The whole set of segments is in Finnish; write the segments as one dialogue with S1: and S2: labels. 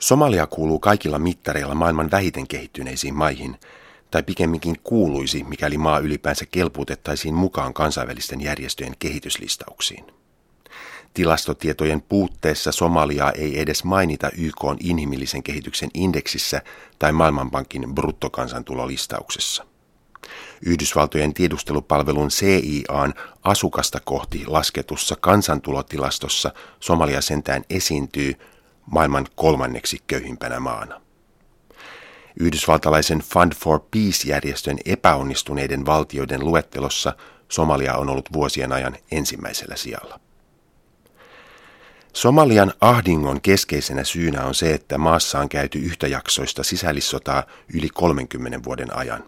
S1: Somalia kuuluu kaikilla mittareilla maailman vähiten kehittyneisiin maihin, tai pikemminkin kuuluisi, mikäli maa ylipäänsä kelpuutettaisiin mukaan kansainvälisten järjestöjen kehityslistauksiin. Tilastotietojen puutteessa Somaliaa ei edes mainita YK inhimillisen kehityksen indeksissä tai Maailmanpankin bruttokansantulolistauksessa. Yhdysvaltojen tiedustelupalvelun CIAn asukasta kohti lasketussa kansantulotilastossa Somalia sentään esiintyy maailman kolmanneksi köyhimpänä maana. Yhdysvaltalaisen Fund for Peace-järjestön epäonnistuneiden valtioiden luettelossa Somalia on ollut vuosien ajan ensimmäisellä sijalla. Somalian ahdingon keskeisenä syynä on se, että maassa on käyty yhtäjaksoista sisällissotaa yli 30 vuoden ajan.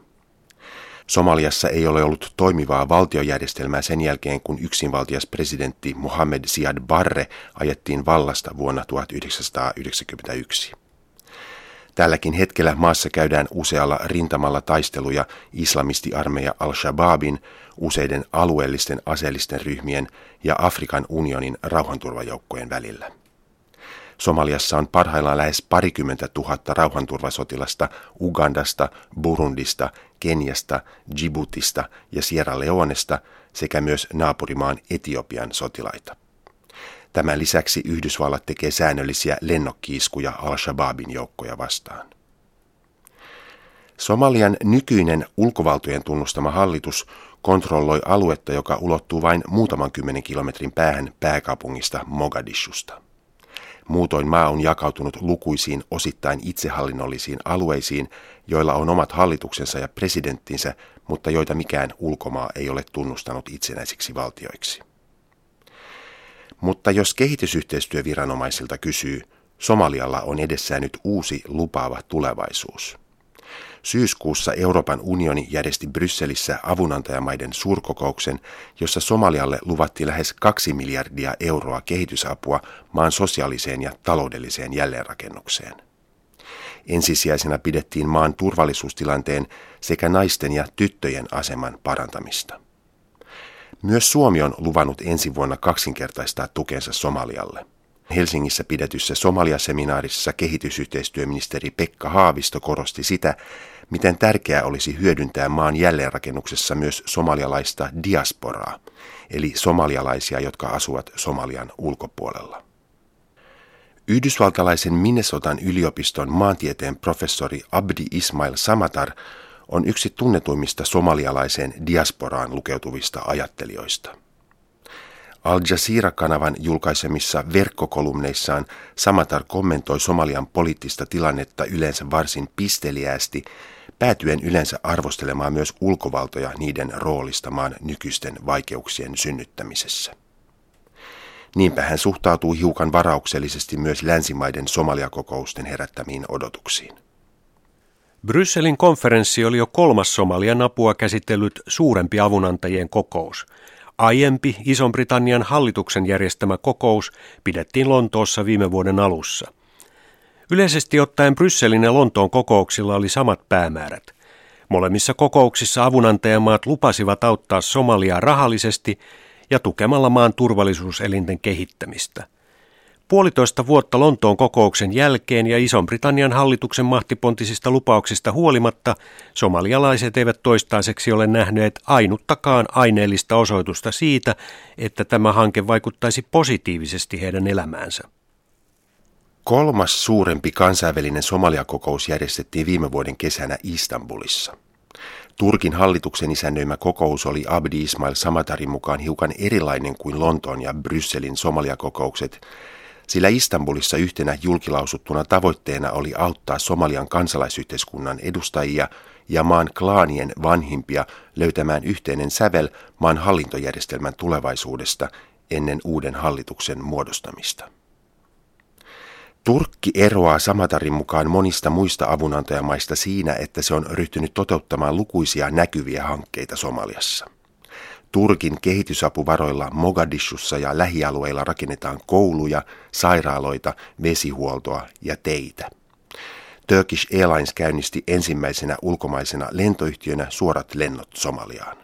S1: Somaliassa ei ole ollut toimivaa valtiojärjestelmää sen jälkeen, kun yksinvaltias presidentti Mohammed Siad Barre ajettiin vallasta vuonna 1991. Tälläkin hetkellä maassa käydään usealla rintamalla taisteluja islamistiarmeija al-Shabaabin, useiden alueellisten aseellisten ryhmien ja Afrikan unionin rauhanturvajoukkojen välillä. Somaliassa on parhaillaan lähes parikymmentä tuhatta rauhanturvasotilasta Ugandasta, Burundista, Keniasta, Djiboutista ja Sierra Leonesta sekä myös naapurimaan Etiopian sotilaita. Tämän lisäksi Yhdysvallat tekee säännöllisiä lennokkiiskuja al-Shabaabin joukkoja vastaan. Somalian nykyinen ulkovaltojen tunnustama hallitus kontrolloi aluetta, joka ulottuu vain muutaman kymmenen kilometrin päähän pääkaupungista Mogadishusta. Muutoin maa on jakautunut lukuisiin osittain itsehallinnollisiin alueisiin, joilla on omat hallituksensa ja presidenttinsä, mutta joita mikään ulkomaa ei ole tunnustanut itsenäisiksi valtioiksi. Mutta jos kehitysyhteistyöviranomaisilta kysyy, Somalialla on edessään nyt uusi lupaava tulevaisuus. Syyskuussa Euroopan unioni järjesti Brysselissä avunantajamaiden suurkokouksen, jossa Somalialle luvattiin lähes kaksi miljardia euroa kehitysapua maan sosiaaliseen ja taloudelliseen jälleenrakennukseen. Ensisijaisena pidettiin maan turvallisuustilanteen sekä naisten ja tyttöjen aseman parantamista. Myös Suomi on luvannut ensi vuonna kaksinkertaistaa tukensa Somalialle. Helsingissä pidetyssä Somalia-seminaarissa kehitysyhteistyöministeri Pekka Haavisto korosti sitä, miten tärkeää olisi hyödyntää maan jälleenrakennuksessa myös somalialaista diasporaa, eli somalialaisia, jotka asuvat Somalian ulkopuolella. Yhdysvaltalaisen Minnesotan yliopiston maantieteen professori Abdi Ismail Samatar on yksi tunnetuimmista somalialaiseen diasporaan lukeutuvista ajattelijoista. Al Jazeera-kanavan julkaisemissa verkkokolumneissaan Samatar kommentoi Somalian poliittista tilannetta yleensä varsin pisteliäästi, päätyen yleensä arvostelemaan myös ulkovaltoja niiden roolista maan nykyisten vaikeuksien synnyttämisessä. Niinpä hän suhtautuu hiukan varauksellisesti myös länsimaiden somaliakokousten herättämiin odotuksiin.
S2: Brysselin konferenssi oli jo kolmas Somalian apua käsitellyt suurempi avunantajien kokous. Aiempi Ison-Britannian hallituksen järjestämä kokous pidettiin Lontoossa viime vuoden alussa. Yleisesti ottaen Brysselin ja Lontoon kokouksilla oli samat päämäärät. Molemmissa kokouksissa avunantajamaat lupasivat auttaa Somaliaa rahallisesti ja tukemalla maan turvallisuuselinten kehittämistä. Puolitoista vuotta Lontoon kokouksen jälkeen ja Ison-Britannian hallituksen mahtipontisista lupauksista huolimatta somalialaiset eivät toistaiseksi ole nähneet ainuttakaan aineellista osoitusta siitä, että tämä hanke vaikuttaisi positiivisesti heidän elämäänsä.
S1: Kolmas suurempi kansainvälinen somaliakokous järjestettiin viime vuoden kesänä Istanbulissa. Turkin hallituksen isännöimä kokous oli Abdi Ismail Samatarin mukaan hiukan erilainen kuin Lontoon ja Brysselin somaliakokoukset, sillä Istanbulissa yhtenä julkilausuttuna tavoitteena oli auttaa Somalian kansalaisyhteiskunnan edustajia ja maan klaanien vanhimpia löytämään yhteinen sävel maan hallintojärjestelmän tulevaisuudesta ennen uuden hallituksen muodostamista. Turkki eroaa Samatarin mukaan monista muista avunantajamaista siinä, että se on ryhtynyt toteuttamaan lukuisia näkyviä hankkeita Somaliassa. Turkin kehitysapuvaroilla Mogadishussa ja lähialueilla rakennetaan kouluja, sairaaloita, vesihuoltoa ja teitä. Turkish Airlines käynnisti ensimmäisenä ulkomaisena lentoyhtiönä suorat lennot Somaliaan.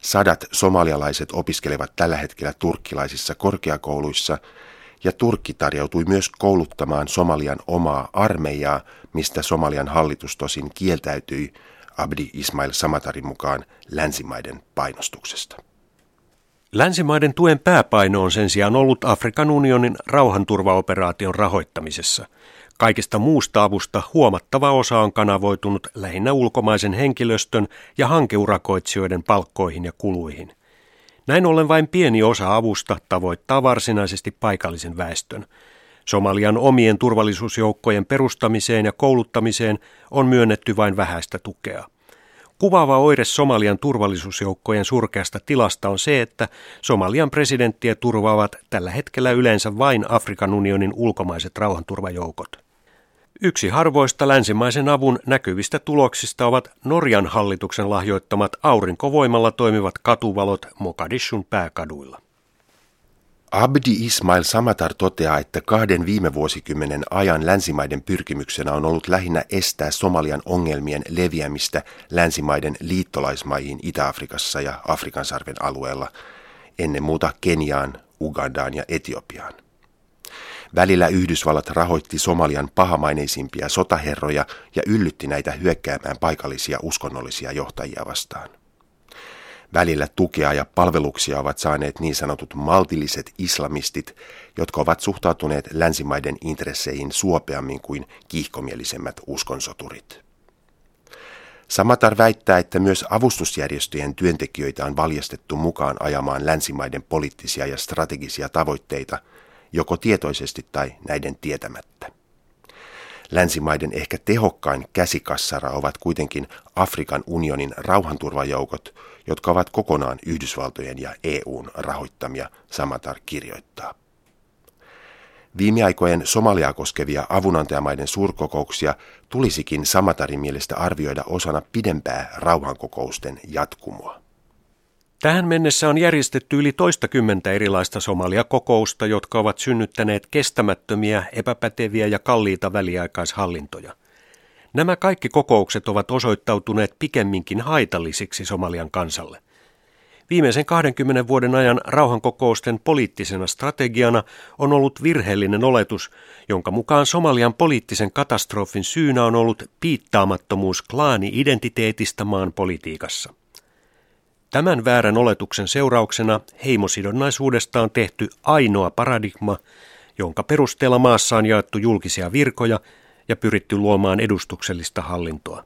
S1: Sadat somalialaiset opiskelevat tällä hetkellä turkkilaisissa korkeakouluissa ja Turkki tarjoutui myös kouluttamaan Somalian omaa armeijaa, mistä Somalian hallitus tosin kieltäytyi Abdi Ismail Samatarin mukaan länsimaiden painostuksesta.
S2: Länsimaiden tuen pääpaino on sen sijaan ollut Afrikan unionin rauhanturvaoperaation rahoittamisessa. Kaikesta muusta avusta huomattava osa on kanavoitunut lähinnä ulkomaisen henkilöstön ja hankeurakoitsijoiden palkkoihin ja kuluihin. Näin ollen vain pieni osa avusta tavoittaa varsinaisesti paikallisen väestön. Somalian omien turvallisuusjoukkojen perustamiseen ja kouluttamiseen on myönnetty vain vähäistä tukea. Kuvaava oire Somalian turvallisuusjoukkojen surkeasta tilasta on se, että Somalian presidenttiä turvaavat tällä hetkellä yleensä vain Afrikan unionin ulkomaiset rauhanturvajoukot. Yksi harvoista länsimaisen avun näkyvistä tuloksista ovat Norjan hallituksen lahjoittamat aurinkovoimalla toimivat katuvalot Mogadishun pääkaduilla.
S1: Abdi Ismail Samatar toteaa, että kahden viime vuosikymmenen ajan länsimaiden pyrkimyksenä on ollut lähinnä estää Somalian ongelmien leviämistä länsimaiden liittolaismaihin Itä-Afrikassa ja Afrikan sarven alueella, ennen muuta Keniaan, Ugandaan ja Etiopiaan. Välillä Yhdysvallat rahoitti Somalian pahamaineisimpia sotaherroja ja yllytti näitä hyökkäämään paikallisia uskonnollisia johtajia vastaan. Välillä tukea ja palveluksia ovat saaneet niin sanotut maltilliset islamistit, jotka ovat suhtautuneet länsimaiden intresseihin suopeammin kuin kiihkomielisemmät uskonsoturit. Samatar väittää, että myös avustusjärjestöjen työntekijöitä on valjastettu mukaan ajamaan länsimaiden poliittisia ja strategisia tavoitteita, joko tietoisesti tai näiden tietämättä. Länsimaiden ehkä tehokkain käsikassara ovat kuitenkin Afrikan unionin rauhanturvajoukot, jotka ovat kokonaan Yhdysvaltojen ja EUn rahoittamia, Samatar kirjoittaa. Viime aikojen Somaliaa koskevia avunantajamaiden suurkokouksia tulisikin Samatarin mielestä arvioida osana pidempää rauhankokousten jatkumoa.
S2: Tähän mennessä on järjestetty yli toistakymmentä erilaista Somalia-kokousta, jotka ovat synnyttäneet kestämättömiä, epäpäteviä ja kalliita väliaikaishallintoja. Nämä kaikki kokoukset ovat osoittautuneet pikemminkin haitallisiksi Somalian kansalle. Viimeisen 20 vuoden ajan rauhankokousten poliittisena strategiana on ollut virheellinen oletus, jonka mukaan Somalian poliittisen katastrofin syynä on ollut piittaamattomuus klaani-identiteetistä maan politiikassa. Tämän väärän oletuksen seurauksena heimosidonnaisuudesta on tehty ainoa paradigma, jonka perusteella maassa on jaettu julkisia virkoja ja pyritty luomaan edustuksellista hallintoa.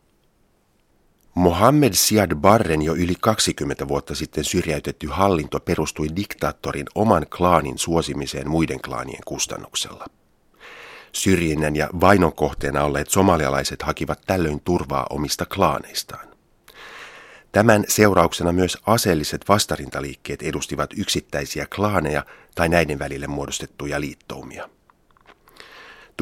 S1: Mohammed Siad Barren jo yli 20 vuotta sitten syrjäytetty hallinto perustui diktaattorin oman klaanin suosimiseen muiden klaanien kustannuksella. Syrjinnän ja vainon kohteena olleet somalialaiset hakivat tällöin turvaa omista klaaneistaan. Tämän seurauksena myös aseelliset vastarintaliikkeet edustivat yksittäisiä klaaneja tai näiden välille muodostettuja liittoumia.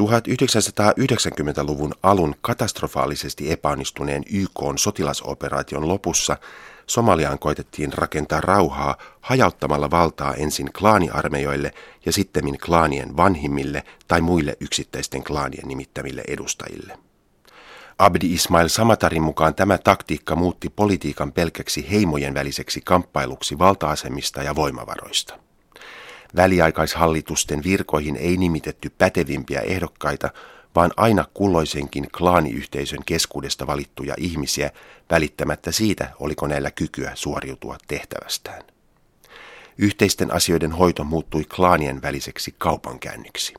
S1: 1990-luvun alun katastrofaalisesti epäonnistuneen YK sotilasoperaation lopussa Somaliaan koitettiin rakentaa rauhaa hajauttamalla valtaa ensin klaaniarmeijoille ja sittemmin klaanien vanhimmille tai muille yksittäisten klaanien nimittämille edustajille. Abdi Ismail Samatarin mukaan tämä taktiikka muutti politiikan pelkäksi heimojen väliseksi kamppailuksi valta-asemista ja voimavaroista. Väliaikaishallitusten virkoihin ei nimitetty pätevimpiä ehdokkaita, vaan aina kulloisenkin klaaniyhteisön keskuudesta valittuja ihmisiä välittämättä siitä, oliko näillä kykyä suoriutua tehtävästään. Yhteisten asioiden hoito muuttui klaanien väliseksi kaupankäynniksi.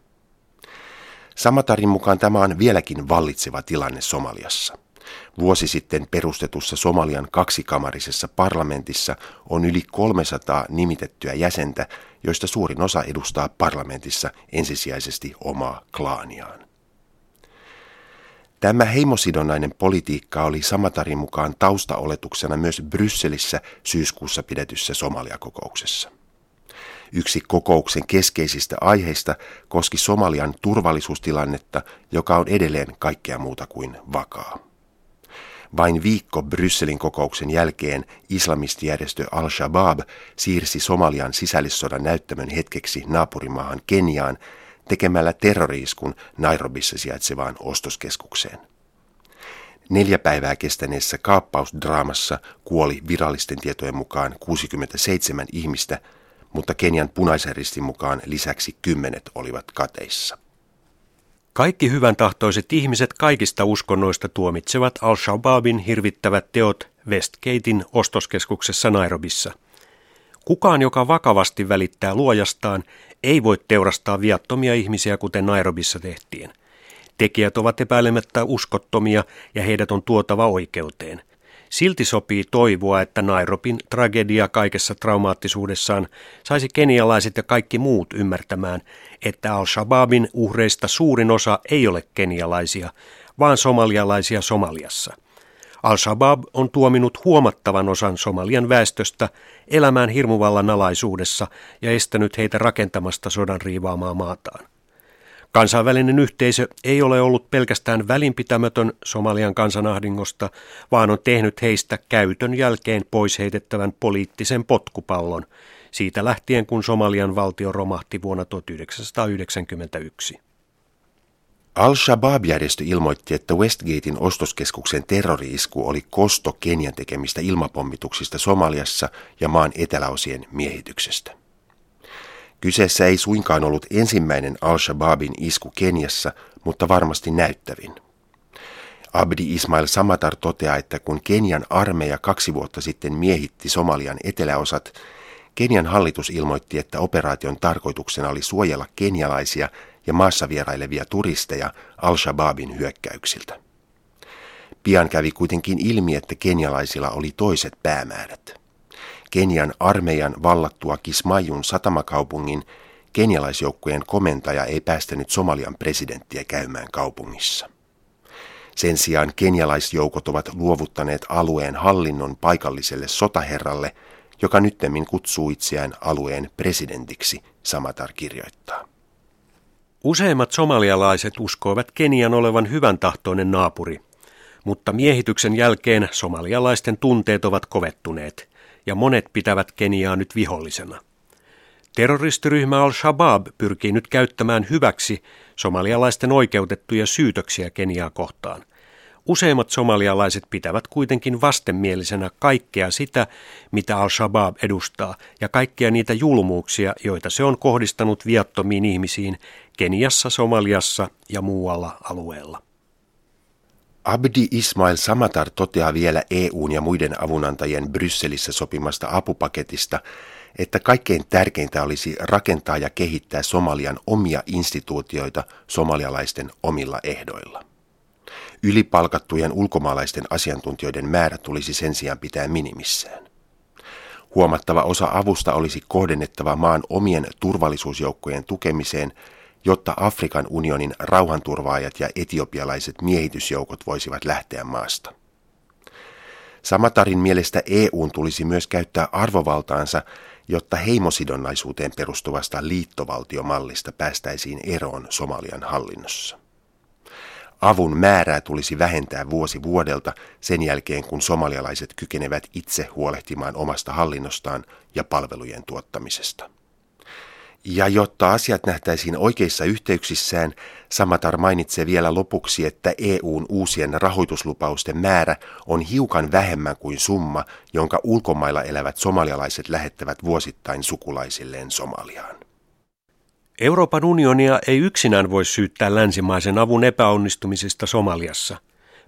S1: Samatarin mukaan tämä on vieläkin vallitseva tilanne Somaliassa. Vuosi sitten perustetussa Somalian kaksikamarisessa parlamentissa on yli 300 nimitettyä jäsentä, joista suurin osa edustaa parlamentissa ensisijaisesti omaa klaaniaan. Tämä heimosidonnainen politiikka oli Samatarin mukaan taustaoletuksena myös Brysselissä syyskuussa pidetyssä Somalia-kokouksessa. Yksi kokouksen keskeisistä aiheista koski Somalian turvallisuustilannetta, joka on edelleen kaikkea muuta kuin vakaa. Vain viikko Brysselin kokouksen jälkeen islamistijärjestö Al-Shabaab siirsi Somalian sisällissodan näyttämön hetkeksi naapurimaahan Keniaan tekemällä terroriiskun Nairobissa sijaitsevaan ostoskeskukseen. Neljä päivää kestäneessä kaappausdraamassa kuoli virallisten tietojen mukaan 67 ihmistä – mutta Kenian punaisen ristin mukaan lisäksi kymmenet olivat kateissa.
S2: Kaikki hyvän tahtoiset ihmiset kaikista uskonnoista tuomitsevat Al-Shabaabin hirvittävät teot Westgatein ostoskeskuksessa Nairobissa. Kukaan, joka vakavasti välittää luojastaan, ei voi teurastaa viattomia ihmisiä, kuten Nairobissa tehtiin. Tekijät ovat epäilemättä uskottomia ja heidät on tuotava oikeuteen. Silti sopii toivoa, että Nairobin tragedia kaikessa traumaattisuudessaan saisi kenialaiset ja kaikki muut ymmärtämään, että Al-Shabaabin uhreista suurin osa ei ole kenialaisia, vaan somalialaisia Somaliassa. Al-Shabaab on tuominut huomattavan osan Somalian väestöstä elämään hirmuvallan alaisuudessa ja estänyt heitä rakentamasta sodan riivaamaa maataan. Kansainvälinen yhteisö ei ole ollut pelkästään välinpitämätön Somalian kansanahdingosta, vaan on tehnyt heistä käytön jälkeen pois heitettävän poliittisen potkupallon, siitä lähtien kun Somalian valtio romahti vuonna 1991.
S1: Al-Shabaab-järjestö ilmoitti, että Westgatein ostoskeskuksen terroriisku oli kosto Kenian tekemistä ilmapommituksista Somaliassa ja maan eteläosien miehityksestä. Kyseessä ei suinkaan ollut ensimmäinen Al-Shabaabin isku Keniassa, mutta varmasti näyttävin. Abdi Ismail Samatar toteaa, että kun Kenian armeija kaksi vuotta sitten miehitti Somalian eteläosat, Kenian hallitus ilmoitti, että operaation tarkoituksena oli suojella kenialaisia ja maassa vierailevia turisteja Al-Shabaabin hyökkäyksiltä. Pian kävi kuitenkin ilmi, että kenialaisilla oli toiset päämäärät. Kenian armeijan vallattua Kismayun satamakaupungin kenialaisjoukkojen komentaja ei päästänyt Somalian presidenttiä käymään kaupungissa. Sen sijaan kenialaisjoukot ovat luovuttaneet alueen hallinnon paikalliselle sotaherralle, joka nyttemmin kutsuu itseään alueen presidentiksi, Samatar kirjoittaa.
S2: Useimmat somalialaiset uskoivat Kenian olevan hyvän tahtoinen naapuri, mutta miehityksen jälkeen somalialaisten tunteet ovat kovettuneet ja monet pitävät Keniaa nyt vihollisena. Terroristiryhmä Al-Shabaab pyrkii nyt käyttämään hyväksi somalialaisten oikeutettuja syytöksiä Keniaa kohtaan. Useimmat somalialaiset pitävät kuitenkin vastenmielisenä kaikkea sitä, mitä Al-Shabaab edustaa, ja kaikkia niitä julmuuksia, joita se on kohdistanut viattomiin ihmisiin Keniassa, Somaliassa ja muualla alueella.
S1: Abdi Ismail Samatar toteaa vielä EUn ja muiden avunantajien Brysselissä sopimasta apupaketista, että kaikkein tärkeintä olisi rakentaa ja kehittää Somalian omia instituutioita somalialaisten omilla ehdoilla. Ylipalkattujen ulkomaalaisten asiantuntijoiden määrä tulisi sen sijaan pitää minimissään. Huomattava osa avusta olisi kohdennettava maan omien turvallisuusjoukkojen tukemiseen – jotta Afrikan unionin rauhanturvaajat ja etiopialaiset miehitysjoukot voisivat lähteä maasta. Samatarin mielestä EUn tulisi myös käyttää arvovaltaansa, jotta heimosidonnaisuuteen perustuvasta liittovaltiomallista päästäisiin eroon Somalian hallinnossa. Avun määrää tulisi vähentää vuosi vuodelta sen jälkeen, kun somalialaiset kykenevät itse huolehtimaan omasta hallinnostaan ja palvelujen tuottamisesta. Ja jotta asiat nähtäisiin oikeissa yhteyksissään, Samatar mainitsee vielä lopuksi, että EUn uusien rahoituslupausten määrä on hiukan vähemmän kuin summa, jonka ulkomailla elävät somalialaiset lähettävät vuosittain sukulaisilleen Somaliaan.
S2: Euroopan unionia ei yksinään voi syyttää länsimaisen avun epäonnistumisesta Somaliassa.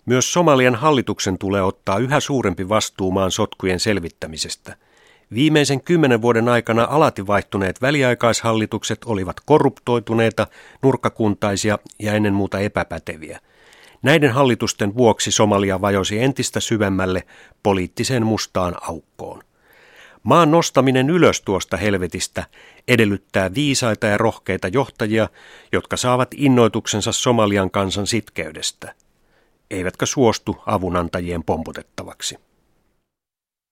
S2: Myös Somalian hallituksen tulee ottaa yhä suurempi vastuu maan sotkujen selvittämisestä – Viimeisen kymmenen vuoden aikana alati vaihtuneet väliaikaishallitukset olivat korruptoituneita, nurkkakuntaisia ja ennen muuta epäpäteviä. Näiden hallitusten vuoksi Somalia vajosi entistä syvemmälle poliittiseen mustaan aukkoon. Maan nostaminen ylös tuosta helvetistä edellyttää viisaita ja rohkeita johtajia, jotka saavat innoituksensa Somalian kansan sitkeydestä, eivätkä suostu avunantajien pomputettavaksi.